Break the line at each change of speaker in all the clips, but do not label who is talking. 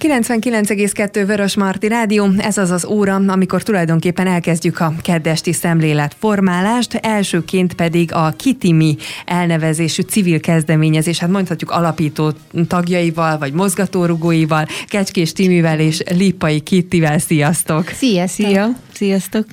99,2 Vörös Marti Rádió, ez az az óra, amikor tulajdonképpen elkezdjük a keddesti szemlélet formálást, elsőként pedig a Kitimi elnevezésű civil kezdeményezés, hát mondhatjuk alapító tagjaival, vagy mozgatórugóival, Kecskés Timivel és Lipai Kittivel. Sziasztok!
Szia, szia! Sziasztok!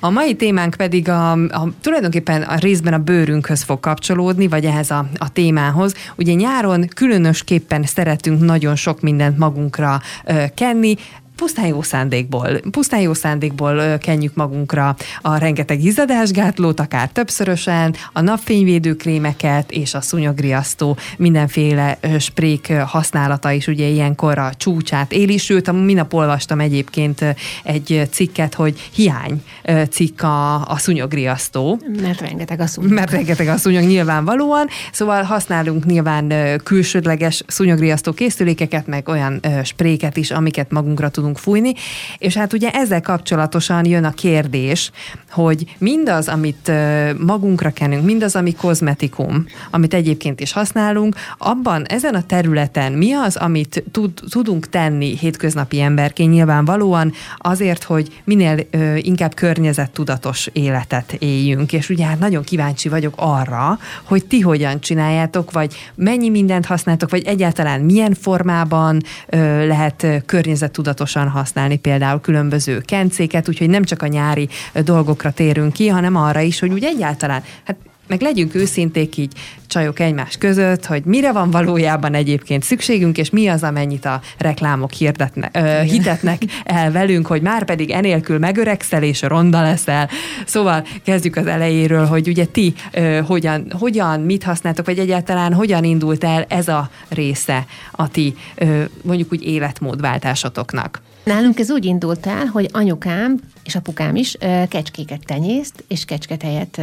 A mai témánk pedig a, a, tulajdonképpen a részben a bőrünkhöz fog kapcsolódni, vagy ehhez a, a témához. Ugye nyáron különösképpen szeretünk nagyon sok mindent magunkra ö, kenni, pusztán jó szándékból, pusztán jó szándékból kenjük magunkra a rengeteg izzadásgátlót, akár többszörösen, a napfényvédő krémeket és a szúnyogriasztó mindenféle sprék használata is ugye ilyenkor a csúcsát éli, sőt, minap olvastam egyébként egy cikket, hogy hiány cikk a, a szúnyogriasztó.
Mert rengeteg a szúnyog.
Mert rengeteg a szúnyog nyilvánvalóan, szóval használunk nyilván külsődleges szúnyogriasztó készülékeket, meg olyan spréket is, amiket magunkra tudunk tudunk fújni, és hát ugye ezzel kapcsolatosan jön a kérdés, hogy mindaz, amit magunkra kenünk, mindaz, ami kozmetikum, amit egyébként is használunk, abban, ezen a területen mi az, amit tud, tudunk tenni hétköznapi emberként nyilvánvalóan azért, hogy minél ö, inkább környezettudatos életet éljünk. És ugye hát nagyon kíváncsi vagyok arra, hogy ti hogyan csináljátok, vagy mennyi mindent használtok, vagy egyáltalán milyen formában ö, lehet környezettudatos tudatosan használni például különböző kencéket, úgyhogy nem csak a nyári dolgokra térünk ki, hanem arra is, hogy úgy egyáltalán, hát meg legyünk őszinték így csajok egymás között, hogy mire van valójában egyébként szükségünk, és mi az, amennyit a reklámok hirdetne, ö, hitetnek el velünk, hogy már pedig enélkül megöregszel és ronda leszel. Szóval kezdjük az elejéről, hogy ugye ti ö, hogyan, hogyan, mit használtok, vagy egyáltalán hogyan indult el ez a része a ti ö, mondjuk úgy életmódváltásotoknak.
Nálunk ez úgy indult el, hogy anyukám és apukám is kecskéket tenyészt, és kecsketejet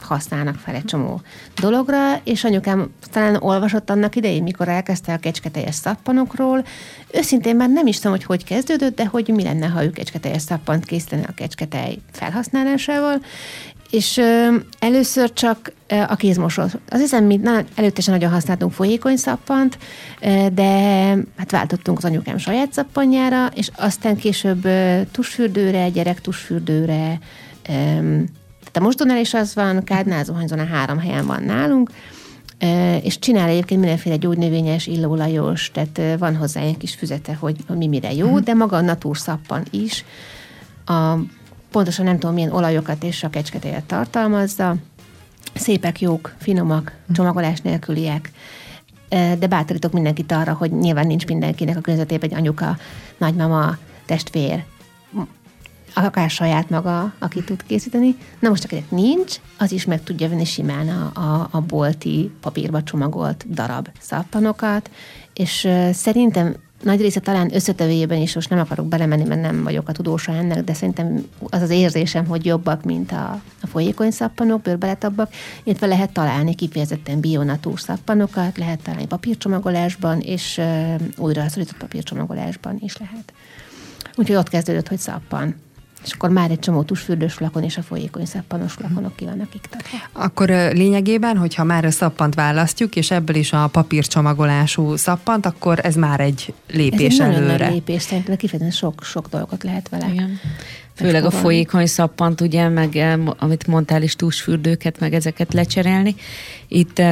használnak fel egy csomó dologra, és anyukám talán olvasott annak idején, mikor elkezdte a kecsketeljes szappanokról. Őszintén már nem is tudom, hogy hogy kezdődött, de hogy mi lenne, ha ő kecsketeljes szappant készítene a kecsketej felhasználásával, és ö, először csak ö, a kézmosó. Az hiszem, mi na, előtte sem nagyon használtunk folyékony szappant, ö, de hát váltottunk az anyukám saját szappanjára, és aztán később ö, tusfürdőre, gyerek tusfürdőre, ö, tehát a mosdónál is az van, kádnál, zuhanyzón a három helyen van nálunk, és csinál egyébként mindenféle gyógynövényes, illóolajos, tehát van hozzá egy kis füzete, hogy mi mire jó, uh-huh. de maga a natúrszappan is a pontosan nem tudom milyen olajokat és a kecsketélet tartalmazza. Szépek, jók, finomak, csomagolás nélküliek, de bátorítok mindenkit arra, hogy nyilván nincs mindenkinek a környezetében egy anyuka, nagymama, testvér, akár saját maga, aki tud készíteni. Na most, akinek nincs, az is meg tudja venni simán a, a, a bolti papírba csomagolt darab szappanokat, és uh, szerintem nagy része talán összetevőjében is, most nem akarok belemenni, mert nem vagyok a tudósa ennek, de szerintem az az érzésem, hogy jobbak, mint a, a folyékony szappanok, bőrbeletabbak, illetve lehet találni kifejezetten bionatúr szappanokat, lehet találni papírcsomagolásban, és uh, újra szorított papírcsomagolásban is lehet. Úgyhogy ott kezdődött, hogy szappan és akkor már egy csomó tusfürdős flakon és a folyékony szappanos flakonok ki vannak iktatva.
Akkor lényegében, hogyha már a szappant választjuk, és ebből is a papírcsomagolású szappant, akkor ez már egy lépés
ez egy
előre.
Nagyon lépés, szerintem kifejezetten sok, sok dolgot lehet vele. Igen.
Főleg a folyékony szappant, ugye, meg amit mondtál is, túlsfürdőket, meg ezeket lecserélni. Itt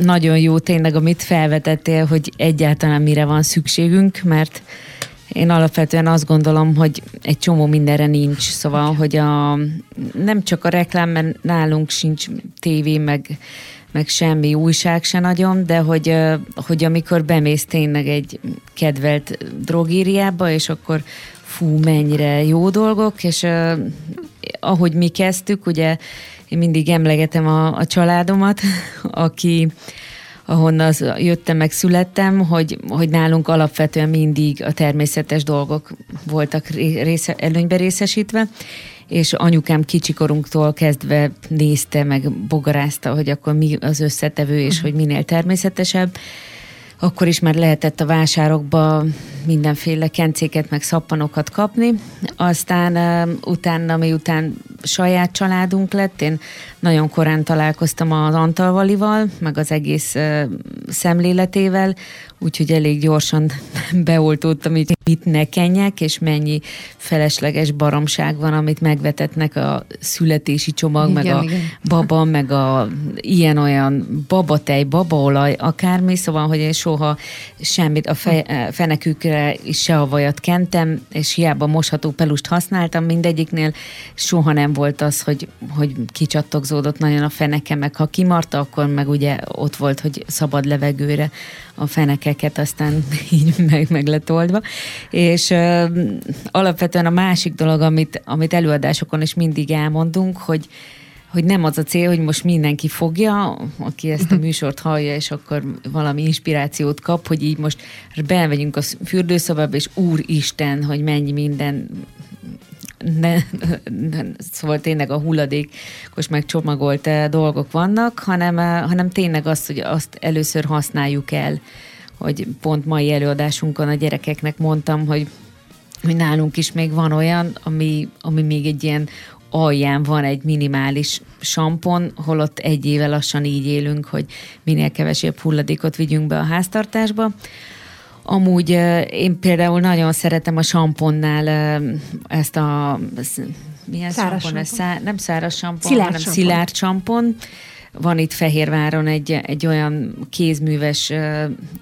nagyon jó tényleg, amit felvetettél, hogy egyáltalán mire van szükségünk, mert én alapvetően azt gondolom, hogy egy csomó mindenre nincs, szóval, hogy a, nem csak a reklám, mert nálunk sincs tévé, meg, meg semmi újság se nagyon, de hogy, hogy amikor bemész tényleg egy kedvelt drogériába, és akkor fú, mennyire jó dolgok, és ahogy mi kezdtük, ugye én mindig emlegetem a, a családomat, aki ahonnan jöttem, meg születtem, hogy, hogy nálunk alapvetően mindig a természetes dolgok voltak része, előnybe részesítve, és anyukám kicsikorunktól kezdve nézte, meg bogarázta, hogy akkor mi az összetevő, és uh-huh. hogy minél természetesebb. Akkor is már lehetett a vásárokba mindenféle kencéket, meg szappanokat kapni. Aztán utána, miután saját családunk lett, én nagyon korán találkoztam az Antalvalival, meg az egész szemléletével, úgyhogy elég gyorsan beoltódtam, hogy mit ne kenjek, és mennyi felesleges baromság van, amit megvetetnek a születési csomag, igen, meg a igen. baba, meg a ilyen-olyan babatej, babaolaj, akármi, szóval, hogy én soha semmit a fe, fenekükre is se a vajat kentem, és hiába mosható pelust használtam mindegyiknél, soha nem volt az, hogy, hogy kicsattogzódott nagyon a feneke, meg ha kimarta, akkor meg ugye ott volt, hogy szabad levegőre a fenekeket, aztán így meg, meg lett oldva. És ö, alapvetően a másik dolog, amit, amit előadásokon is mindig elmondunk, hogy hogy nem az a cél, hogy most mindenki fogja, aki ezt a mhm. műsort hallja, és akkor valami inspirációt kap, hogy így most belmegyünk a fürdőszobába, és úristen, hogy mennyi minden ne, ne, szóval tényleg a hulladékos meg csomagolt dolgok vannak, hanem, hanem tényleg azt, hogy azt először használjuk el, hogy pont mai előadásunkon a gyerekeknek mondtam, hogy, hogy nálunk is még van olyan, ami, ami még egy ilyen alján van egy minimális sampon, holott egy éve lassan így élünk, hogy minél kevesebb hulladékot vigyünk be a háztartásba. Amúgy én például nagyon szeretem a samponnál ezt a milyen száraz sampon? Ez szá, nem száraz sampon, szilárd hanem sampon. szilárd sampon. Van itt Fehérváron egy, egy olyan kézműves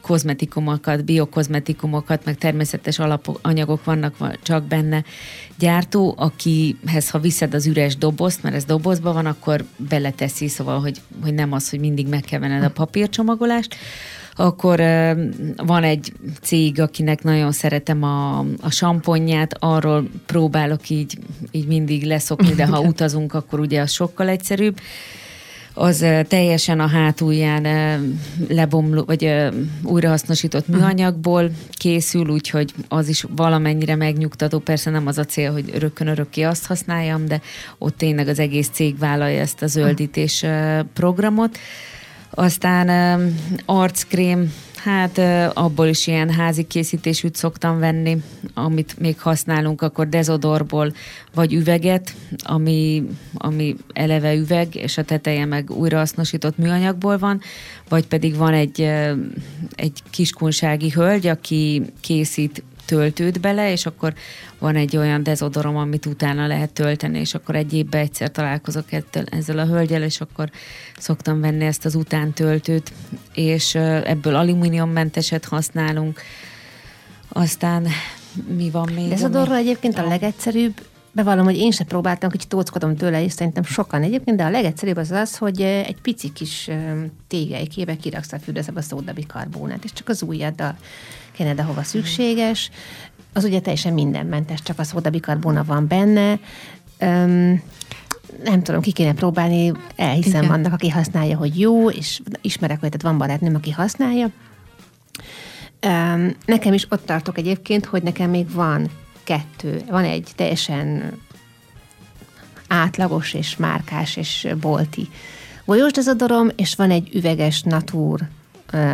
kozmetikumokat, biokozmetikumokat, meg természetes alapanyagok vannak csak benne. Gyártó, akihez ha viszed az üres dobozt, mert ez dobozban van, akkor beleteszi, szóval, hogy, hogy nem az, hogy mindig meg kell venned a papírcsomagolást, akkor van egy cég, akinek nagyon szeretem a, a samponját, arról próbálok így, így mindig leszokni, de ha utazunk, akkor ugye az sokkal egyszerűbb az teljesen a hátulján lebomló, vagy újrahasznosított műanyagból készül, úgyhogy az is valamennyire megnyugtató. Persze nem az a cél, hogy örökkön örökké azt használjam, de ott tényleg az egész cég vállalja ezt a zöldítés programot. Aztán arckrém, hát abból is ilyen házi készítésűt szoktam venni, amit még használunk, akkor dezodorból, vagy üveget, ami, ami eleve üveg, és a teteje meg újrahasznosított műanyagból van, vagy pedig van egy, egy kiskunsági hölgy, aki készít töltőt bele, és akkor van egy olyan dezodorom, amit utána lehet tölteni, és akkor egy évben egyszer találkozok ettől, ezzel a hölgyel, és akkor szoktam venni ezt az utántöltőt, és ebből alumíniummenteset használunk. Aztán mi van még?
Dezodorra egyébként a legegyszerűbb, bevallom, hogy én sem próbáltam, kicsit tóckodom tőle, és szerintem sokan egyébként, de a legegyszerűbb az az, hogy egy pici kis tégelykébe kiraksz a fürdőszebe a szódabikarbónát, és csak az ujjaddal kened, ahova szükséges. Az ugye teljesen mindenmentes, csak a szódabikarbóna van benne. Um, nem tudom, ki kéne próbálni, elhiszem Igen. annak, aki használja, hogy jó, és ismerek olyat, van barátnőm, aki használja. Um, nekem is ott tartok egyébként, hogy nekem még van kettő, van egy teljesen átlagos és márkás és bolti golyós dezodorom, és van egy üveges natúr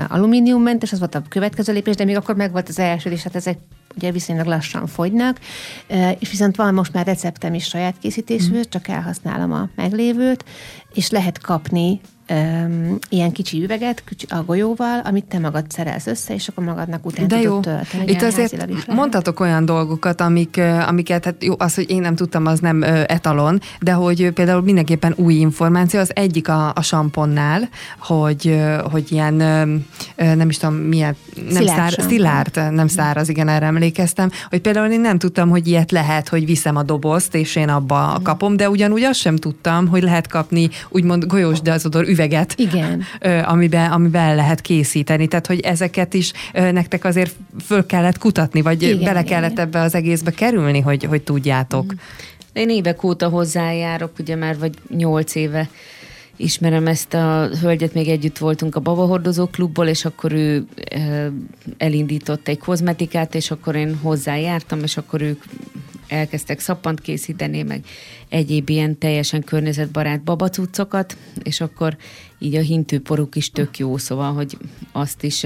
alumíniummentes, az volt a következő lépés, de még akkor meg volt az első, és hát ezek ugye viszonylag lassan fogynak, és viszont van most már receptem is saját készítésű, mm. csak elhasználom a meglévőt, és lehet kapni um, ilyen kicsi üveget kicsi, a golyóval, amit te magad szerelsz össze, és akkor magadnak utána De jó. tölteni.
Itt azért mondhatok olyan dolgokat, amik, amiket, hát jó, az, hogy én nem tudtam, az nem etalon, de hogy például mindenképpen új információ, az egyik a, a samponnál, hogy, hogy ilyen, nem is tudom, milyen, nem szilárd, szár, szilárd nem száraz, igen, erre emlékeztem, hogy például én nem tudtam, hogy ilyet lehet, hogy viszem a dobozt, és én abba kapom, de ugyanúgy azt sem tudtam, hogy lehet kapni úgymond golyós dezodor üveget,
Igen.
amiben, amiben lehet készíteni. Tehát, hogy ezeket is nektek azért föl kellett kutatni, vagy igen, bele kellett igen. ebbe az egészbe kerülni, hogy, hogy tudjátok. Mm.
Én évek óta hozzájárok, ugye már vagy nyolc éve ismerem ezt a hölgyet, még együtt voltunk a Babahordozó klubból, és akkor ő elindított egy kozmetikát, és akkor én hozzájártam, és akkor ők elkezdtek szappant készíteni, meg egyéb ilyen teljesen környezetbarát babacucokat, és akkor így a hintőporuk is tök jó, szóval, hogy azt is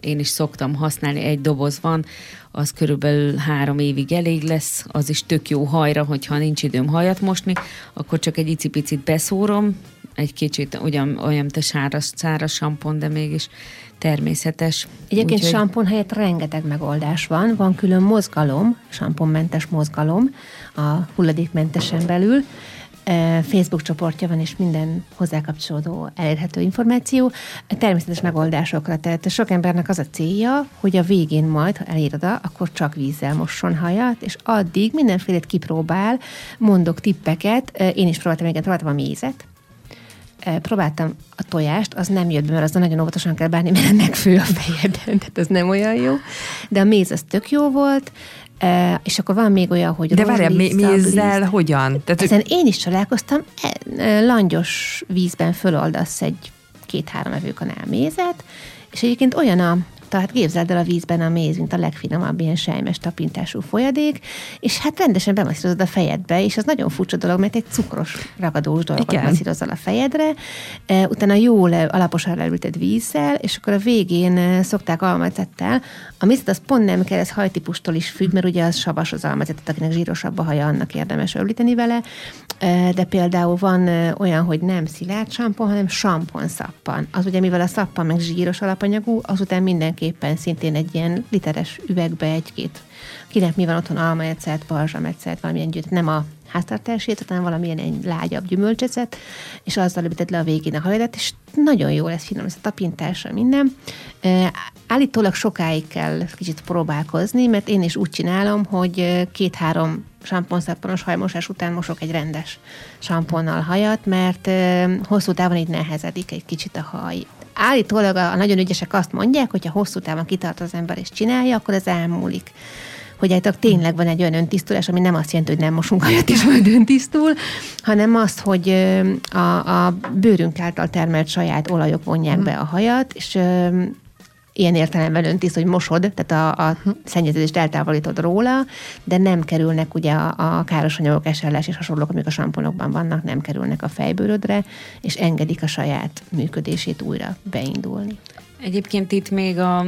én is szoktam használni, egy doboz van, az körülbelül három évig elég lesz, az is tök jó hajra, hogyha nincs időm hajat mosni, akkor csak egy icipicit beszórom, egy kicsit ugyan, olyan, a sáraz, száraz sampon, de mégis természetes.
Egyébként Úgyhogy... sampon helyett rengeteg megoldás van. Van külön mozgalom, samponmentes mozgalom a hulladékmentesen belül. E, Facebook csoportja van, és minden hozzá kapcsolódó elérhető információ. Természetes megoldásokra. Tehát sok embernek az a célja, hogy a végén majd, ha elér oda, akkor csak vízzel mosson hajat, és addig mindenfélét kipróbál, mondok tippeket. E, én is próbáltam, igen, próbáltam a mézet, próbáltam a tojást, az nem jött be, mert az nagyon óvatosan kell bánni, mert megfő a fejeden, tehát ez nem olyan jó. De a méz az tök jó volt, és akkor van még olyan, hogy
De várjál, mézzel hogyan?
Tehát, Ezen én is találkoztam, e, langyos vízben föloldasz egy két-három evőkanál mézet, és egyébként olyan a tehát képzeld el a vízben a méz, mint a legfinomabb ilyen sejmes tapintású folyadék, és hát rendesen bemasszírozod a fejedbe, és az nagyon furcsa dolog, mert egy cukros ragadós dolgot masszírozol a fejedre, e, utána jól alaposan leülted vízzel, és akkor a végén e, szokták almacettel. A mézet az pont nem kell, ez hajtípustól is függ, mert ugye az savas az almacettet, akinek zsírosabb a haja, annak érdemes öblíteni vele, e, de például van olyan, hogy nem szilárd sampon, hanem sampon szappan. Az ugye, mivel a szappan meg zsíros alapanyagú, azután mindenki mindenképpen szintén egy ilyen literes üvegbe egy-két, kinek mi van otthon, almaecet, balzsamecet, valamilyen gyűjt, nem a háztartásét, hanem valamilyen egy lágyabb gyümölcsecet, és azzal übited le a végén a hajadat, és nagyon jó lesz finom, ez a tapintása, minden. Állítólag sokáig kell kicsit próbálkozni, mert én is úgy csinálom, hogy két-három samponszappanos hajmosás után mosok egy rendes samponnal hajat, mert hosszú távon így nehezedik egy kicsit a haj állítólag a, a nagyon ügyesek azt mondják, hogy ha hosszú távon kitart az ember és csinálja, akkor ez elmúlik. Hogy állítólag tényleg van egy olyan öntisztulás, ami nem azt jelenti, hogy nem mosunk hajat és majd öntisztul, hanem azt, hogy a, a bőrünk által termelt saját olajok vonják be a hajat, és ilyen értelemben öntiszt, hogy mosod, tehát a, a szennyeződést eltávolítod róla, de nem kerülnek ugye a, a káros anyagok, eserles és hasonlók, amik a samponokban vannak, nem kerülnek a fejbőrödre, és engedik a saját működését újra beindulni.
Egyébként itt még a,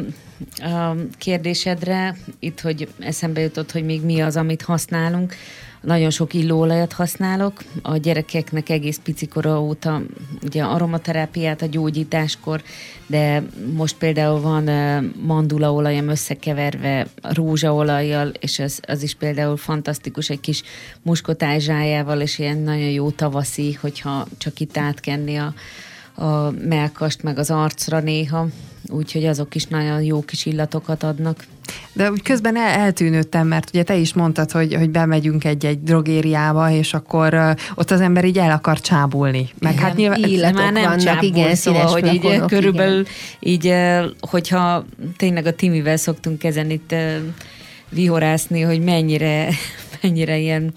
a kérdésedre, itt, hogy eszembe jutott, hogy még mi az, amit használunk, nagyon sok illóolajat használok. A gyerekeknek egész picikora óta ugye aromaterápiát a gyógyításkor, de most például van mandulaolajam összekeverve rózsaolajjal, és az, az is például fantasztikus, egy kis muskotázsájával, és ilyen nagyon jó tavaszi, hogyha csak itt átkenni a, a melkast, meg az arcra néha, úgyhogy azok is nagyon jó kis illatokat adnak.
De úgy közben el, eltűnődtem, mert ugye te is mondtad, hogy, hogy bemegyünk egy-egy drogériába, és akkor uh, ott az ember így el akar csábulni.
Meg igen, hát nyilván már nem vannak, csábul, igen, szóval, hogy így lakonok, körülbelül igen. így, hogyha tényleg a Timivel szoktunk ezen itt uh, vihorászni, hogy mennyire, mennyire ilyen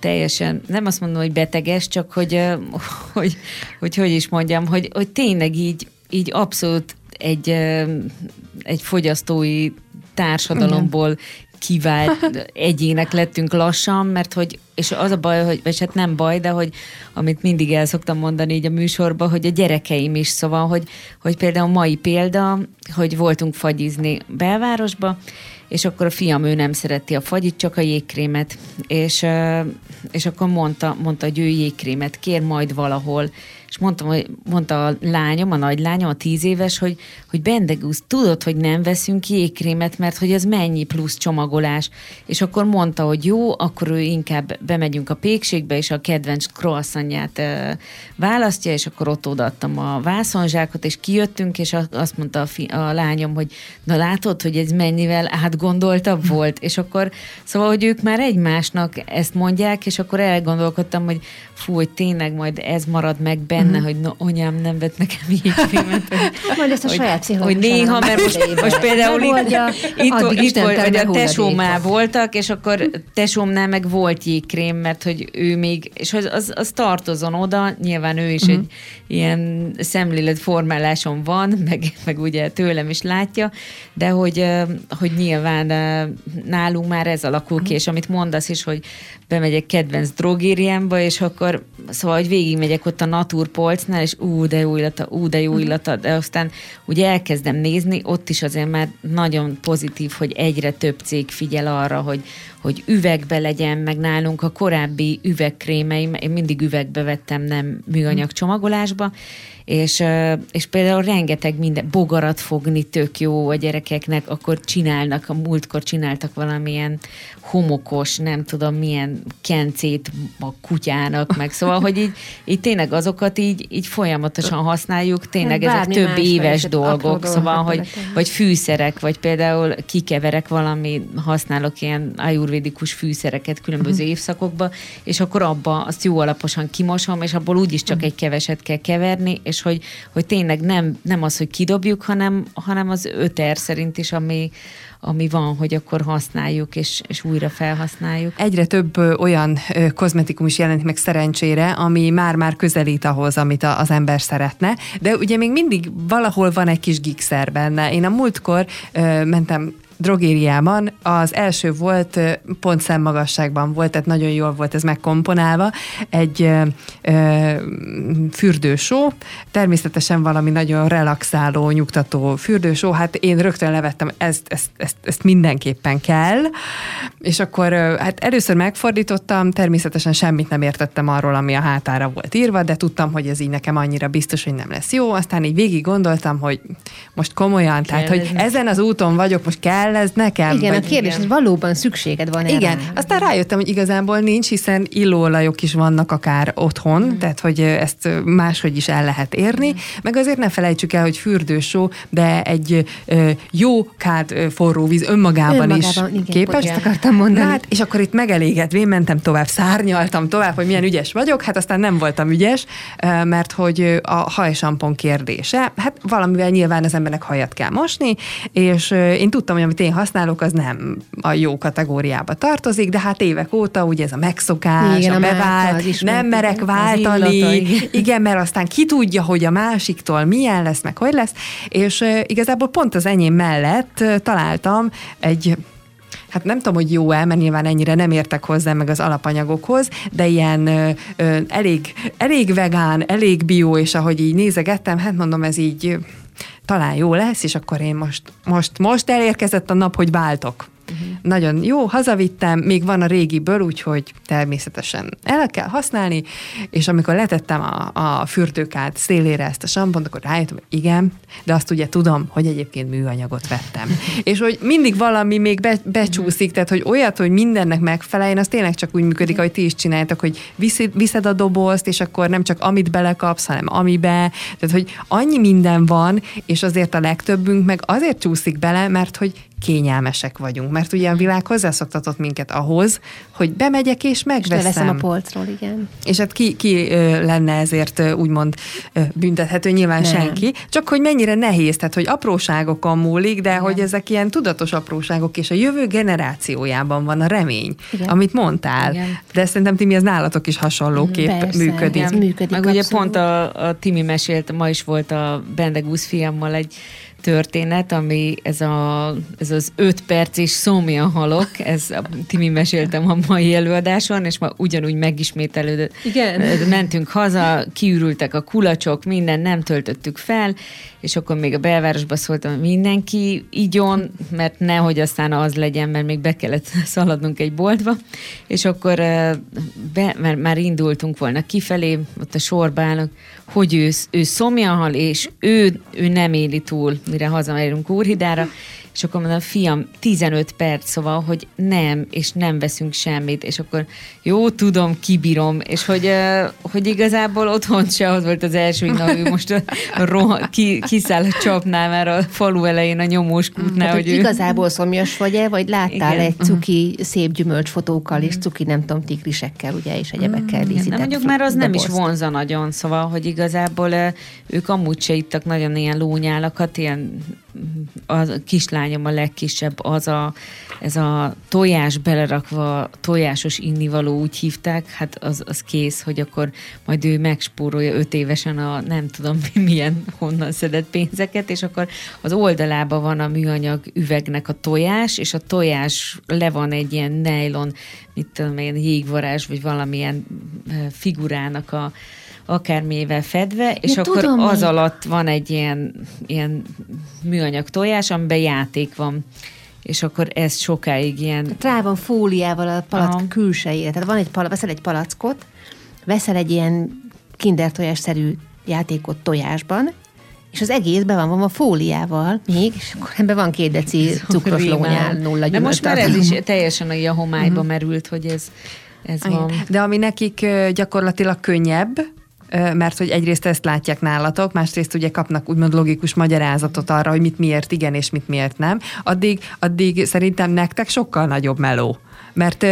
teljesen, nem azt mondom, hogy beteges, csak hogy hogy, hogy, hogy is mondjam, hogy, hogy tényleg így, így abszolút egy, egy fogyasztói társadalomból kivált egyének lettünk lassan, mert hogy, és az a baj, hogy, vagy hát nem baj, de hogy amit mindig el szoktam mondani így a műsorban, hogy a gyerekeim is, szóval, hogy, hogy például mai példa, hogy voltunk fagyizni belvárosba, és akkor a fiam ő nem szereti a fagyit, csak a jégkrémet, és, és akkor mondta, mondta, hogy ő jégkrémet kér majd valahol, és mondtam, hogy mondta a lányom, a nagylányom, a tíz éves, hogy, hogy Bendegusz, tudod, hogy nem veszünk jégkrémet, mert hogy ez mennyi plusz csomagolás. És akkor mondta, hogy jó, akkor ő inkább bemegyünk a pékségbe, és a kedvenc croissantját e, választja, és akkor ott odaadtam a vászonzsákot, és kijöttünk, és azt mondta a, fi, a lányom, hogy na látod, hogy ez mennyivel átgondoltabb volt, és akkor szóval, hogy ők már egymásnak ezt mondják, és akkor elgondolkodtam, hogy fú, hogy tényleg majd ez marad meg benne, uh-huh. hogy no, anyám nem vett nekem így krémet.
Hogy, majd ezt a
hogy,
saját
hogy néha, mert most, most például
Megoldja,
itt, itt, itt volt, hogy a
hulladékot.
voltak, és akkor tesómnál meg volt jégkrém, mert hogy ő még, és az, az, az tartozon oda, nyilván ő is uh-huh. egy ilyen szemléletformáláson van, meg, meg ugye tőlem is látja, de hogy, hogy nyilván nálunk már ez alakul ki, és amit mondasz is, hogy bemegyek kedvenc drogériámba, és akkor szóval, hogy végigmegyek ott a naturpolcnál, és ú, de jó illata, ú, de jó illata, de aztán ugye elkezdem nézni, ott is azért már nagyon pozitív, hogy egyre több cég figyel arra, hogy, hogy üvegbe legyen, meg nálunk a korábbi üvegkrémeim, én mindig üvegbe vettem, nem műanyag csomagolásba, és, és például rengeteg minden, bogarat fogni tök jó a gyerekeknek, akkor csinálnak, a múltkor csináltak valamilyen homokos, nem tudom milyen kencét a kutyának, meg. Szóval, hogy így, így tényleg azokat így, így folyamatosan használjuk, tényleg
Hát
ezek több éves
apró
dolgok, szóval, hogy, vagy fűszerek, vagy például kikeverek valami, használok ilyen ajurvédikus fűszereket különböző évszakokba, és akkor abba azt jó alaposan kimosom, és abból úgyis csak egy keveset kell keverni, és hogy, hogy tényleg nem, nem az, hogy kidobjuk, hanem, hanem az öter szerint is, ami, ami van, hogy akkor használjuk, és, és újra felhasználjuk.
Egyre több olyan kozmetikum is jelenik meg szerencsére, ami már-már közelít ahhoz, amit az ember szeretne, de ugye még mindig valahol van egy kis gigszer benne. Én a múltkor mentem drogériában, az első volt, pont szemmagasságban volt, tehát nagyon jól volt ez megkomponálva, egy ö, ö, fürdősó, természetesen valami nagyon relaxáló, nyugtató fürdősó, hát én rögtön levettem, ezt, ezt, ezt, ezt mindenképpen kell, és akkor hát először megfordítottam, természetesen semmit nem értettem arról, ami a hátára volt írva, de tudtam, hogy ez így nekem annyira biztos, hogy nem lesz jó, aztán így végig gondoltam, hogy most komolyan, tehát, hogy
ez
ezen az úton vagyok, most kell ez nekem?
Igen, a kérdés, hogy valóban szükséged van erre.
igen, aztán rájöttem, hogy igazából nincs, hiszen illóolajok is vannak akár otthon, mm. tehát hogy ezt máshogy is el lehet érni, mm. meg azért ne felejtsük el, hogy fürdősó, de egy jó kád forró víz önmagában,
Önmagában,
is
igen,
képes.
ezt akartam mondani.
Hát, és akkor itt megelégedve mentem tovább, szárnyaltam tovább, hogy milyen ügyes vagyok, hát aztán nem voltam ügyes, mert hogy a hajsampon kérdése, hát valamivel nyilván az embernek hajat kell mosni, és én tudtam, hogy amit én használok, az nem a jó kategóriába tartozik, de hát évek óta ugye ez a megszokás,
Igen,
a
a
bevált,
ismert,
nem merek váltani,
illata, igen.
mert aztán ki tudja, hogy a másiktól milyen lesz, meg hogy lesz, és igazából pont az enyém mellett találtam egy Hát nem tudom, hogy jó-e, mert nyilván ennyire nem értek hozzá meg az alapanyagokhoz, de ilyen ö, ö, elég, elég vegán, elég bio, és ahogy így nézegettem, hát mondom, ez így talán jó lesz, és akkor én most, most, most elérkezett a nap, hogy váltok. Uh-huh. Nagyon jó, hazavittem, még van a régiből, úgyhogy természetesen el kell használni, és amikor letettem a, a fürdőkád szélére ezt a sampont, akkor rájöttem, hogy igen, de azt ugye tudom, hogy egyébként műanyagot vettem. és hogy mindig valami még be, becsúszik, tehát hogy olyat, hogy mindennek megfeleljen, az tényleg csak úgy működik, ahogy ti is csináltak, hogy viszed, viszed a dobozt, és akkor nem csak amit belekapsz, hanem amibe, tehát hogy annyi minden van, és azért a legtöbbünk meg azért csúszik bele, mert hogy kényelmesek vagyunk, mert ugye a világ hozzászoktatott minket ahhoz, hogy bemegyek és
És leveszem a
megveszem.
polcról, igen.
És hát ki, ki ö, lenne ezért ö, úgymond ö, büntethető? Nyilván
Nem.
senki. Csak hogy mennyire nehéz, tehát hogy apróságokon múlik, de Igen. hogy ezek ilyen tudatos apróságok, és a jövő generációjában van a remény,
Igen.
amit mondtál.
Igen.
De szerintem Timi, ez nálatok is hasonlóképp
Persze,
működik.
igen. működik
Meg ugye
abszolút.
pont a, a Timi mesélt, ma is volt a Bendegusz fiammal egy történet, ami ez, a, ez az öt perces szomja halok, ez a, Timi meséltem a mai előadáson, és ma ugyanúgy megismételődött.
Igen.
Mentünk haza, kiürültek a kulacsok, minden, nem töltöttük fel, és akkor még a belvárosba szóltam, hogy mindenki igyon, mert nehogy aztán az legyen, mert még be kellett szaladnunk egy boltba, és akkor be, mert már indultunk volna kifelé, ott a sorba állunk, hogy ő, ő szomjahal, és ő, ő nem éli túl, mire hazamegyünk Úrhidára, és akkor mondom, fiam, 15 perc, szóval, hogy nem, és nem veszünk semmit, és akkor jó, tudom, kibírom, és hogy, hogy igazából otthon se az volt az első, ő most a, a roh- ki, kiszáll a csapnál már a falu elején a nyomós kútnál.
Hát,
hogy ő...
igazából szomjas vagy-e, vagy láttál
Igen.
egy cuki szép gyümölcsfotókkal, és cuki nem tudom, tigrisekkel, ugye, és egyebekkel díszített
Nem, mondjuk már az nem is vonza nagyon, szóval, hogy igazából ők amúgy se ittak nagyon ilyen lónyálakat, ilyen a kislányom a legkisebb, az a, ez a tojás belerakva, tojásos innivaló úgy hívták, hát az, az kész, hogy akkor majd ő megspórolja öt évesen a nem tudom milyen honnan szedett pénzeket, és akkor az oldalában van a műanyag üvegnek a tojás, és a tojás le van egy ilyen nylon, mit tudom én, jégvarázs, vagy valamilyen figurának a akármivel fedve, és
Ja,
akkor
tudom
az
mi.
alatt van egy ilyen, ilyen műanyag tojás, amiben játék van. És akkor ez sokáig ilyen...
Rá van fóliával a palack
Aha.
külsejére. Tehát van egy pala, veszel egy palackot, veszel egy ilyen kinder tojásszerű játékot tojásban, és az egész be van vonva fóliával még, és akkor ebben van két deci cukros lónyál, nulla
De most már ez is teljesen a homályba merült, hogy ez, ez van.
De ami nekik gyakorlatilag könnyebb, mert hogy egyrészt ezt látják nálatok, másrészt ugye kapnak úgymond logikus magyarázatot arra, hogy mit miért igen és mit miért nem, addig, addig szerintem nektek sokkal nagyobb meló. Mert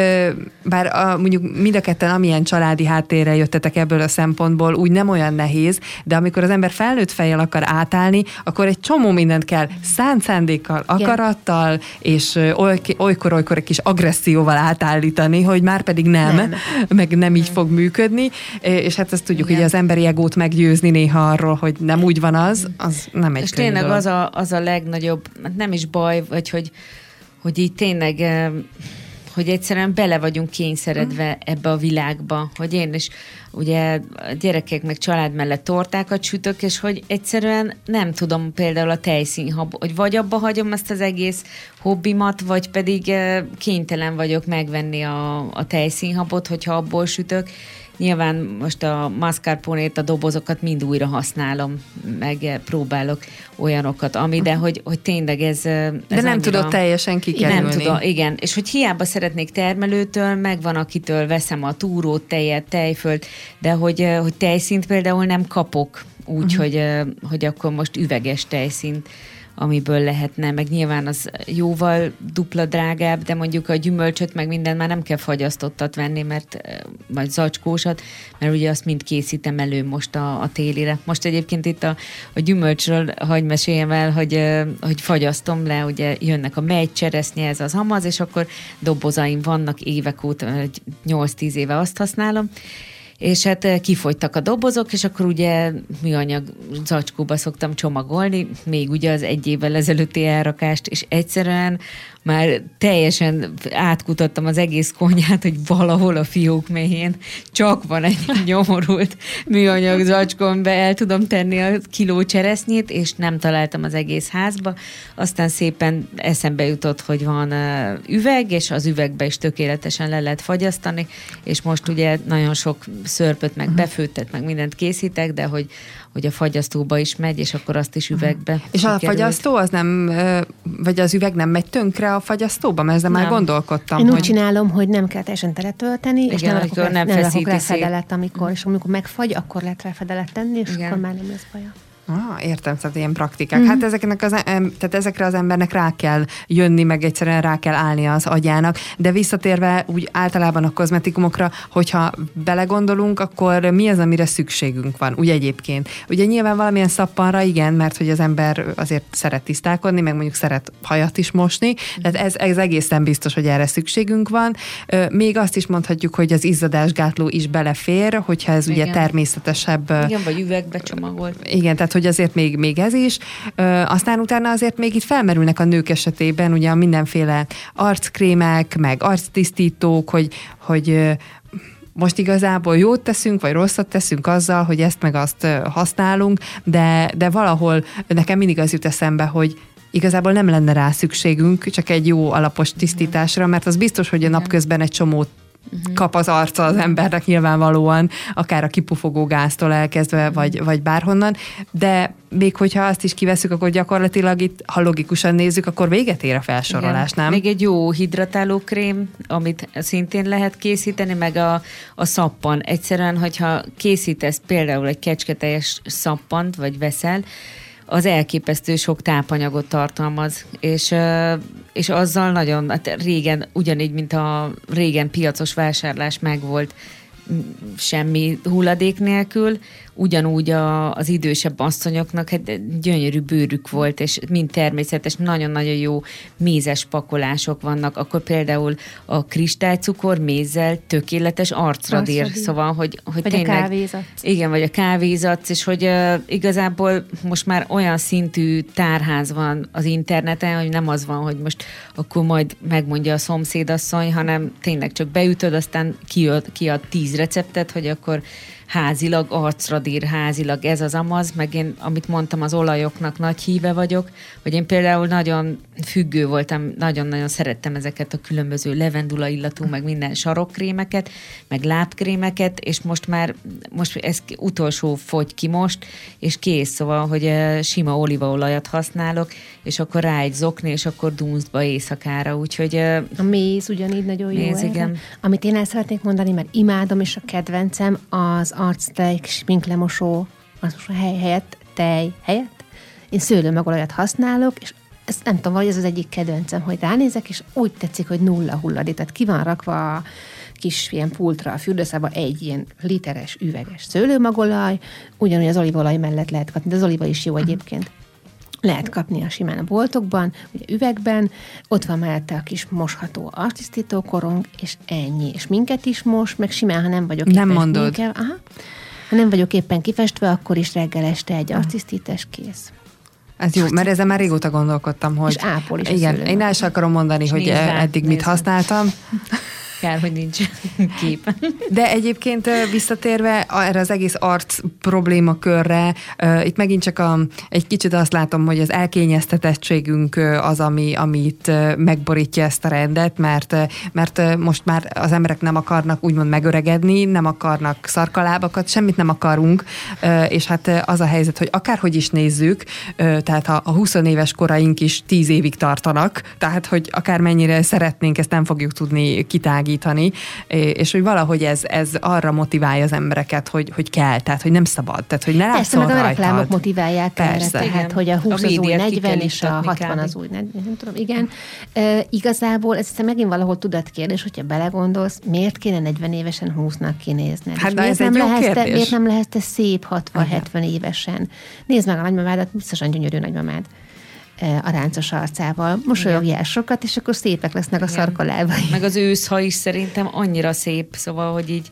bár a, mondjuk mind a ketten amilyen családi háttérrel jöttetek ebből a szempontból, úgy nem olyan nehéz, de amikor az ember felnőtt fejjel akar átállni, akkor egy csomó mindent kell szánt szándékkal, akarattal, és olykor-olykor egy kis agresszióval átállítani, hogy már pedig nem,
Nem.
nem. meg nem így fog működni, és hát ezt tudjuk,
Igen.
hogy az emberi egót meggyőzni néha arról, hogy nem úgy van az, az nem egy
És tényleg
dolog.
az a, az a legnagyobb, hát nem is baj, vagy hogy, hogy így tényleg, hogy egyszerűen bele vagyunk kényszeredve ebbe a világba, hogy én is ugye a gyerekek meg család mellett tortákat sütök, és hogy egyszerűen nem tudom például a tejszínhab, hogy vagy abba hagyom ezt az egész hobbimat, vagy pedig eh, kénytelen vagyok megvenni a, a tejszínhabot, hogyha abból sütök, Nyilván most a mascarpone-t, a dobozokat mind újra használom, meg eh, próbálok olyanokat, ami, de hogy, hogy tényleg ez... eh, ez
De nem
annyira-
tudod teljesen kikerülni.
Nem tudom, igen. És hogy hiába szeretnék termelőtől, megvan akitől veszem a túrót, tejet, tejfölt, de hogy, eh, hogy tejszint például nem kapok úgy, uh-huh. hogy, hogy akkor most üveges tejszint amiből lehetne, meg nyilván az jóval dupla drágább, de mondjuk a gyümölcsöt, meg minden már nem kell fagyasztottat venni, mert eh, vagy zacskósat, mert ugye azt mind készítem elő most a, a télire. Most egyébként itt a, a gyümölcsről hagy meséljem el, hogy, eh, hogy fagyasztom le, ugye jönnek a megy, cseresznye, ez az hamaz, és akkor dobozaim vannak évek óta, egy 8-10 éve azt használom, és hát eh, kifogytak a dobozok, és akkor ugye műanyag zacskóba szoktam csomagolni, még ugye az egy évvel ezelőtti elrakást, és egyszerűen már teljesen átkutattam az egész konyhát, hogy valahol a fiók mélyén csak van egy nyomorult műanyag zacskón, be el tudom tenni a kiló cseresznyét, és nem találtam az egész házba. Aztán szépen eszembe jutott, hogy van uh, üveg, és az üvegbe is tökéletesen le lehet fagyasztani, és most ugye nagyon sok szörpöt, meg befőttet, meg mindent készítek, de hogy, hogy a fagyasztóba is megy, és akkor azt is üvegbe
És a fagyasztó az nem, vagy az üveg nem megy tönkre a fagyasztóba? Mert ezzel már
Nem.
gondolkodtam,
Én úgy
hogy...
csinálom, hogy nem kell teljesen teletölteni, és
Igen,
nem
amikor
rakok,
nem
nem rakok fedelet, amikor, és amikor megfagy, akkor lehet rá fedelet tenni, és
Igen.
akkor már nem lesz baja.
Ah, értem, tehát ilyen praktikák. Hát ezeknek az, tehát ezekre az embernek rá kell jönni, meg egyszerűen rá kell állni az agyának. De visszatérve úgy általában a kozmetikumokra, hogyha belegondolunk, akkor mi az, amire szükségünk van, úgy egyébként. Ugye nyilván valamilyen szappanra igen, mert hogy az ember azért szeret tisztálkodni, meg mondjuk szeret hajat is mosni, tehát ez, ez egészen biztos, hogy erre szükségünk van. Még azt is mondhatjuk, hogy az izzadásgátló is belefér, hogyha ez ugye
Igen.
természetesebb ö,
Igen, vagy üvegbe csomagolt.
igen, tehát hogy azért még, még ez is. Ö, aztán utána azért még itt felmerülnek a nők esetében ugye a mindenféle arckrémek, meg arctisztítók, hogy, hogy most igazából jót teszünk, vagy rosszat teszünk azzal, hogy ezt meg azt használunk, de, de valahol nekem mindig az jut eszembe, hogy igazából nem lenne rá szükségünk, csak egy jó alapos tisztításra, mert az biztos, hogy a napközben egy csomó uh-huh. kap az arca az embernek nyilvánvalóan, akár a kipufogó gáztól elkezdve, uh-huh. vagy, vagy bárhonnan, de még hogyha azt is kiveszük, akkor gyakorlatilag itt, ha logikusan nézzük, akkor véget ér a felsorolás, Igen. nem?
Még egy jó hidratáló krém, amit szintén lehet készíteni, meg a, a szappan. Egyszerűen, hogyha készítesz például egy kecsketeljes szappant, vagy veszel, az elképesztő sok tápanyagot tartalmaz, és, és azzal nagyon, hát régen, ugyanígy, mint a régen piacos vásárlás megvolt, semmi hulladék nélkül, ugyanúgy a, az idősebb asszonyoknak hát gyönyörű bőrük volt, és mind természetes, nagyon-nagyon jó mézes pakolások vannak, akkor például a kristálycukor mézzel tökéletes arcradír, Arcradír. szóval, hogy, hogy
vagy tényleg... a kávézat.
Igen, vagy a kávézat, és hogy uh, igazából most már olyan szintű tárház van az interneten, hogy nem az van, hogy most akkor majd megmondja a szomszédasszony, hanem tényleg csak beütöd, aztán kiad, kiad tíz receptet, hogy akkor házilag arcradír, házilag ez az amaz, meg én, amit mondtam, az olajoknak nagy híve vagyok, hogy én például nagyon függő voltam, nagyon-nagyon szerettem ezeket a különböző levendula illatú, meg minden sarokkrémeket, meg lábkrémeket, és most már, most ez utolsó fogy ki most, és kész, szóval, hogy eh, sima olívaolajat használok, és akkor rá egy zokni, és akkor dunsztba éjszakára, úgyhogy... Eh,
a méz ugyanígy nagyon jó. Méz, igen. Amit én el szeretnék mondani, mert imádom, és a kedvencem, az arctej, sminklemosó, az most a hely helyett, tej helyett, én szőlőmagolajat használok, és ezt nem tudom, hogy ez az egyik kedvencem, hogy ránézek, és úgy tetszik, hogy nulla hulladék. Tehát ki van rakva a kis ilyen pultra a fürdőszába egy ilyen literes üveges szőlőmagolaj, ugyanúgy az olívolaj mellett lehet kapni, de az olíva is jó mhm. egyébként. Lehet kapni a simán a boltokban, ugye üvegben, ott van mellette a kis mosható artisztító korong, és ennyi. És minket is mos, meg simán, ha nem vagyok
Nem mondod. Minket,
aha, ha nem vagyok éppen kifestve, akkor is reggel este egy artisztítás kész.
Ez jó, mert ezzel már régóta gondolkodtam, hogy...
És ápolis
Igen, én el sem akarom mondani, és hogy eddig mit használtam.
Kár, hogy nincs kép.
De egyébként visszatérve erre az egész arc problémakörre, itt megint csak a, egy kicsit azt látom, hogy az elkényeztetettségünk az, ami, amit megborítja ezt a rendet, mert, mert most már az emberek nem akarnak úgymond megöregedni, nem akarnak szarkalábakat, semmit nem akarunk, és hát az a helyzet, hogy akárhogy is nézzük, tehát a, a 20 éves koraink is 10 évig tartanak, tehát hogy akármennyire szeretnénk, ezt nem fogjuk tudni kitágítani megvilágítani, és hogy valahogy ez, ez arra motiválja az embereket, hogy, hogy kell, tehát hogy nem szabad, tehát hogy ne látszol
Persze, meg a reklámok motiválják Persze. erre, tehát hogy a 20 a az új 40 és a 60 kb. az új 40, nem tudom, igen. E, igazából ez megint valahol tudatkérdés, hogyha belegondolsz, miért kéne 40 évesen 20-nak kinézni?
Hát de ez egy
nem
jó
kérdés. Miért nem lehet te szép 60-70 évesen? Nézd meg a nagymamádat, biztosan gyönyörű nagymamád. E, a ráncos arcával. Mosolyogjál sokat, és akkor szépek lesznek Igen. a szarkalábai.
Meg az őszha is szerintem annyira szép, szóval, hogy így,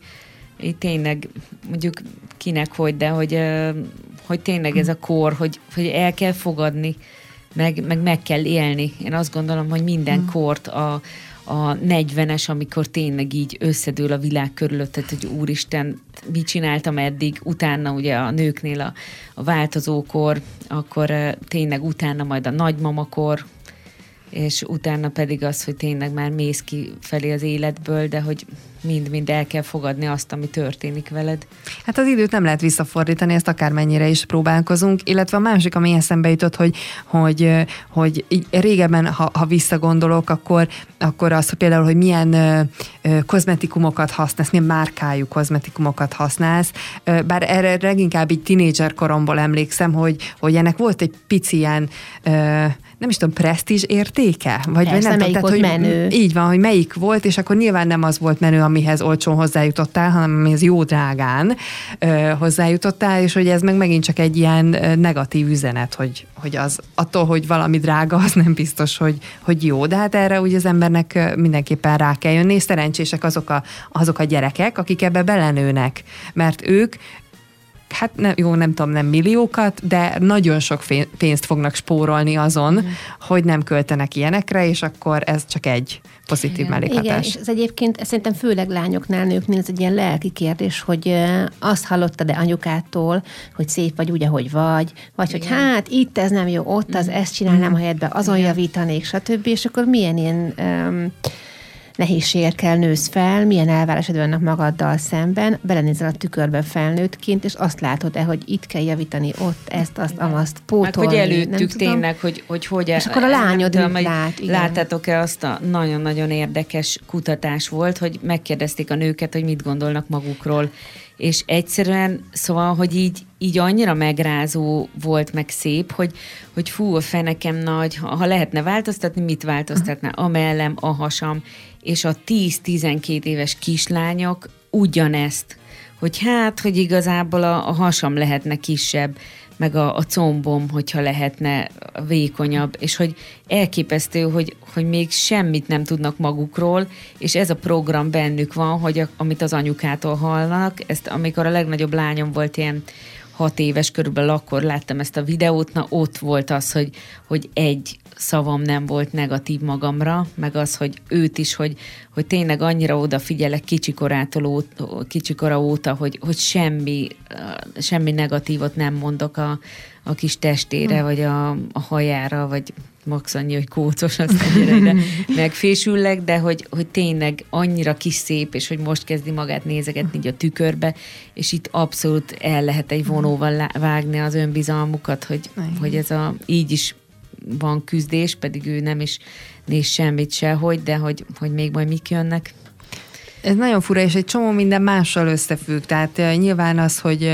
így tényleg mondjuk kinek hogy, de hogy, hogy tényleg ez a kor, hogy, hogy el kell fogadni, meg, meg meg kell élni. Én azt gondolom, hogy minden mm. kort a, a 40-es, amikor tényleg így összedől a világ körülötted, hogy úristen, mit csináltam eddig, utána ugye a nőknél a, a változókor, akkor tényleg utána majd a nagymamakor, és utána pedig az, hogy tényleg már mész ki felé az életből, de hogy mind-mind el kell fogadni azt, ami történik veled.
Hát az időt nem lehet visszafordítani, ezt akármennyire is próbálkozunk, illetve a másik, ami eszembe jutott, hogy, hogy, hogy régebben, ha, ha visszagondolok, akkor, akkor az, hogy például, hogy milyen ö, ö, kozmetikumokat használsz, milyen márkájú kozmetikumokat használsz, ö, bár erre leginkább így tinédzser koromból emlékszem, hogy, hogy ennek volt egy pici ilyen ö, nem is tudom, presztízs értéke?
Vagy Persze, nem tudom, tehát, hogy menő.
Így van, hogy melyik volt, és akkor nyilván nem az volt menő, amihez olcsón hozzájutottál, hanem amihez jó drágán ö, hozzájutottál, és hogy ez meg megint csak egy ilyen negatív üzenet, hogy, hogy az attól, hogy valami drága, az nem biztos, hogy, hogy jó. De hát erre ugye az embernek mindenképpen rá kell jönni, és szerencsések azok a, azok a gyerekek, akik ebbe belenőnek, mert ők hát ne, jó, nem tudom, nem milliókat, de nagyon sok pénzt fognak spórolni azon, mm. hogy nem költenek ilyenekre, és akkor ez csak egy pozitív Igen. mellékhatás.
Igen, és ez egyébként ez szerintem főleg lányoknál, nőknél ez egy ilyen lelki kérdés, hogy azt hallottad-e anyukától, hogy szép vagy úgy, ahogy vagy, vagy Igen. hogy hát itt ez nem jó, ott az mm. ezt csinálnám, mm. helyetben azon Igen. javítanék, stb. És akkor milyen ilyen um, nehézségekkel nősz fel, milyen elvárásod vannak magaddal szemben, belenézel a tükörbe felnőttként, és azt látod-e, hogy itt kell javítani, ott ezt, azt, amazt, pótolni.
Meg hogy előttük tényleg, hogy, hogy hogy...
És akkor a lányod tudom, lát.
Láttátok-e azt a nagyon-nagyon érdekes kutatás volt, hogy megkérdezték a nőket, hogy mit gondolnak magukról, és egyszerűen, szóval, hogy így, így annyira megrázó volt, meg szép, hogy, hogy fú, a fenekem nagy, ha, ha lehetne változtatni, mit változtatná? A mellem, a hasam, és a 10-12 éves kislányok ugyanezt, hogy hát, hogy igazából a, a hasam lehetne kisebb, meg a, a combom, hogyha lehetne vékonyabb, és hogy elképesztő, hogy, hogy még semmit nem tudnak magukról, és ez a program bennük van, hogy a, amit az anyukától hallanak, ezt amikor a legnagyobb lányom volt ilyen hat éves körülbelül akkor láttam ezt a videót, na ott volt az, hogy, hogy egy szavam nem volt negatív magamra, meg az, hogy őt is, hogy, hogy tényleg annyira odafigyelek kicsikorától, kicsikora óta, hogy, hogy semmi, semmi negatívot nem mondok a, a kis testére, hm. vagy a, a hajára, vagy max annyi, hogy kócos, azt ennyire megfésüllek, de hogy, hogy tényleg annyira kis szép, és hogy most kezdi magát nézegetni így a tükörbe, és itt abszolút el lehet egy vonóval vágni az önbizalmukat, hogy, hogy ez a, így is van küzdés, pedig ő nem is néz semmit sehogy, de hogy, hogy még majd mik jönnek.
Ez nagyon fura, és egy csomó minden mással összefügg. Tehát nyilván az, hogy,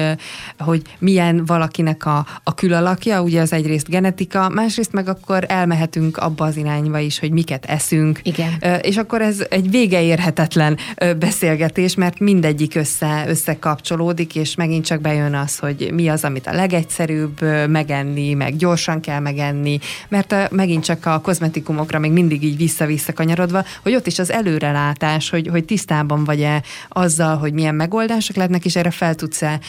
hogy milyen valakinek a, a külalakja, ugye az egyrészt genetika, másrészt meg akkor elmehetünk abba az irányba is, hogy miket eszünk.
Igen.
És akkor ez egy vége érhetetlen beszélgetés, mert mindegyik össze, összekapcsolódik, és megint csak bejön az, hogy mi az, amit a legegyszerűbb megenni, meg gyorsan kell megenni, mert uh, megint csak a kozmetikumokra még mindig így vissza-vissza kanyarodva, hogy ott is az előrelátás, hogy, hogy tisztán tisztában vagy-e azzal, hogy milyen megoldások lehetnek, és erre fel tudsz-e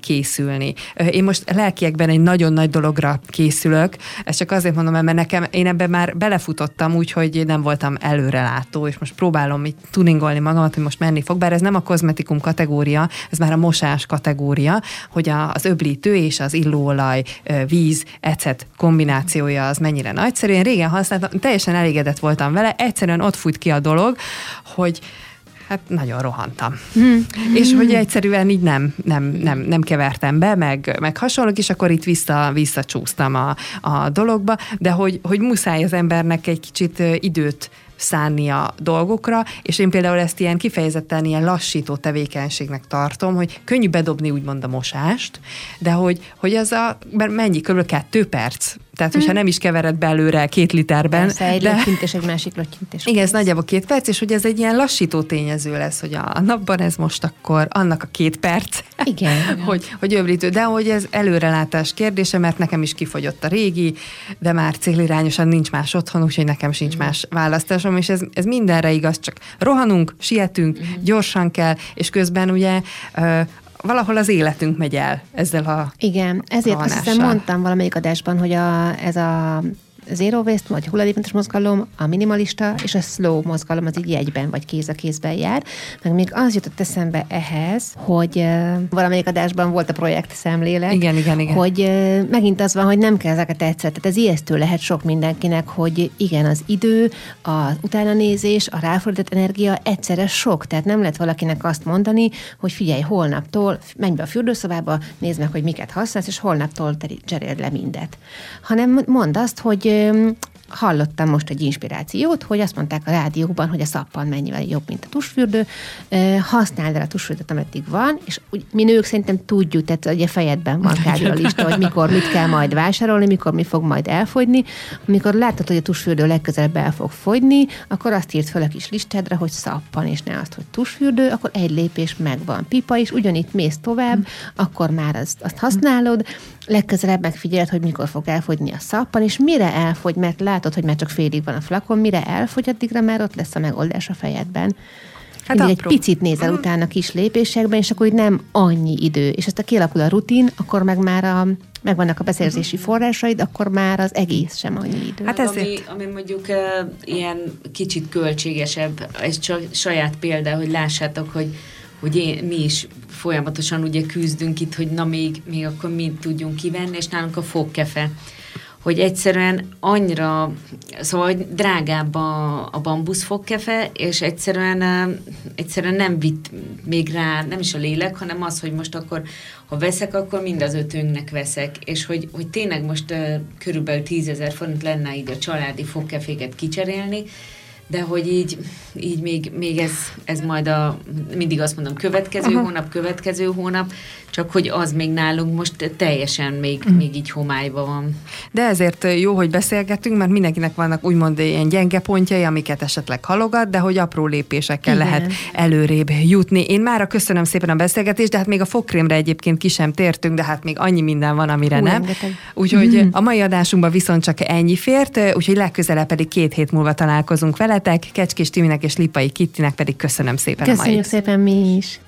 készülni. Én most lelkiekben egy nagyon nagy dologra készülök, ezt csak azért mondom, mert nekem én ebben már belefutottam úgy, hogy nem voltam előrelátó, és most próbálom itt tuningolni magamat, hogy most menni fog, bár ez nem a kozmetikum kategória, ez már a mosás kategória, hogy az öblítő és az illóolaj, víz, ecet kombinációja az mennyire nagyszerű. Én régen használtam, teljesen elégedett voltam vele, egyszerűen ott fújt ki a dolog, hogy Hát nagyon rohantam. Mm. És hogy egyszerűen így nem, nem, nem, nem kevertem be, meg, meg hasonlók, és akkor itt vissza, visszacsúsztam a, a dologba, de hogy, hogy muszáj az embernek egy kicsit időt szánni a dolgokra, és én például ezt ilyen kifejezetten ilyen lassító tevékenységnek tartom, hogy könnyű bedobni úgymond a mosást, de hogy, hogy az a, mennyi, kb. kettő perc, tehát, hogyha mhm. nem is kevered belőle két literben.
Persze, egy de... és egy másik lötyintés.
Igen, ez nagyjából két perc, és hogy ez egy ilyen lassító tényező lesz, hogy a napban ez most akkor annak a két perc.
Igen.
hogy, hogy öblítő, de hogy ez előrelátás kérdése, mert nekem is kifogyott a régi, de már célirányosan nincs más otthon, úgyhogy nekem sincs mm. más választásom, és ez, ez mindenre igaz, csak rohanunk, sietünk, mm. gyorsan kell, és közben ugye valahol az életünk megy el ezzel a
Igen, ezért azt hiszem mondtam valamelyik adásban, hogy a, ez a zero waste, vagy hulladékmentes mozgalom, a minimalista és a slow mozgalom az így egyben, vagy kéz a kézben jár. Meg még az jutott eszembe ehhez, hogy uh, valamelyik adásban volt a projekt szemlélek.
Igen, igen, igen.
Hogy uh, megint az van, hogy nem kell ezeket egyszer. Tehát ez ijesztő lehet sok mindenkinek, hogy igen, az idő, az utánanézés, a ráfordított energia egyszerre sok. Tehát nem lehet valakinek azt mondani, hogy figyelj, holnaptól menj be a fürdőszobába, nézd meg, hogy miket használsz, és holnaptól cseréld le mindet. Hanem mondd azt, hogy hallottam most egy inspirációt, hogy azt mondták a rádióban, hogy a szappan mennyivel jobb, mint a tusfürdő. Használd el a tusfürdőt, ameddig van, és úgy, mi nők szerintem tudjuk, tehát ugye fejedben van kb. a lista, hogy mikor mit kell majd vásárolni, mikor mi fog majd elfogyni. Amikor látod, hogy a tusfürdő legközelebb el fog fogyni, akkor azt írt fel a kis listádra, hogy szappan, és ne azt, hogy tusfürdő, akkor egy lépés megvan. Pipa is, ugyanitt mész tovább, mm. akkor már azt, azt használod, legközelebb megfigyeled, hogy mikor fog elfogyni a szappan, és mire elfogy, mert látod, hogy már csak félig van a flakon, mire elfogy, addigra már ott lesz a megoldás a fejedben. Hát egy picit nézel uh-huh. utána kis lépésekben, és akkor így nem annyi idő. És ezt a kialakul a rutin, akkor meg már a, megvannak a beszerzési uh-huh. forrásaid, akkor már az egész sem annyi idő.
Hát ezért... ami, ami mondjuk uh, ilyen kicsit költségesebb, ez csak saját példa, hogy lássátok, hogy hogy én, mi is folyamatosan ugye küzdünk itt, hogy na még, még akkor mit tudjunk kivenni, és nálunk a fogkefe. Hogy egyszerűen annyira, szóval drágább a, a bambusz fogkefe, és egyszerűen, egyszerűen nem vitt még rá, nem is a lélek, hanem az, hogy most akkor, ha veszek, akkor mind az ötünknek veszek, és hogy, hogy tényleg most körülbelül tízezer forint lenne így a családi fogkeféket kicserélni, de hogy így, így még, még ez, ez majd a, mindig azt mondom, következő Aha. hónap, következő hónap, csak hogy az még nálunk most teljesen még, mm. még így homályban van.
De ezért jó, hogy beszélgetünk, mert mindenkinek vannak úgymond ilyen gyenge pontjai, amiket esetleg halogat, de hogy apró lépésekkel Igen. lehet előrébb jutni. Én már köszönöm szépen a beszélgetést, de hát még a fogkrémre egyébként ki sem tértünk, de hát még annyi minden van, amire Hú, nem. Úgyhogy mm. a mai adásunkban viszont csak ennyi fért, úgyhogy legközelebb pedig két hét múlva találkozunk veletek. Kecskés Timinek és Lipai Kittinek pedig köszönöm szépen
Köszönjük a mai. szépen mi is.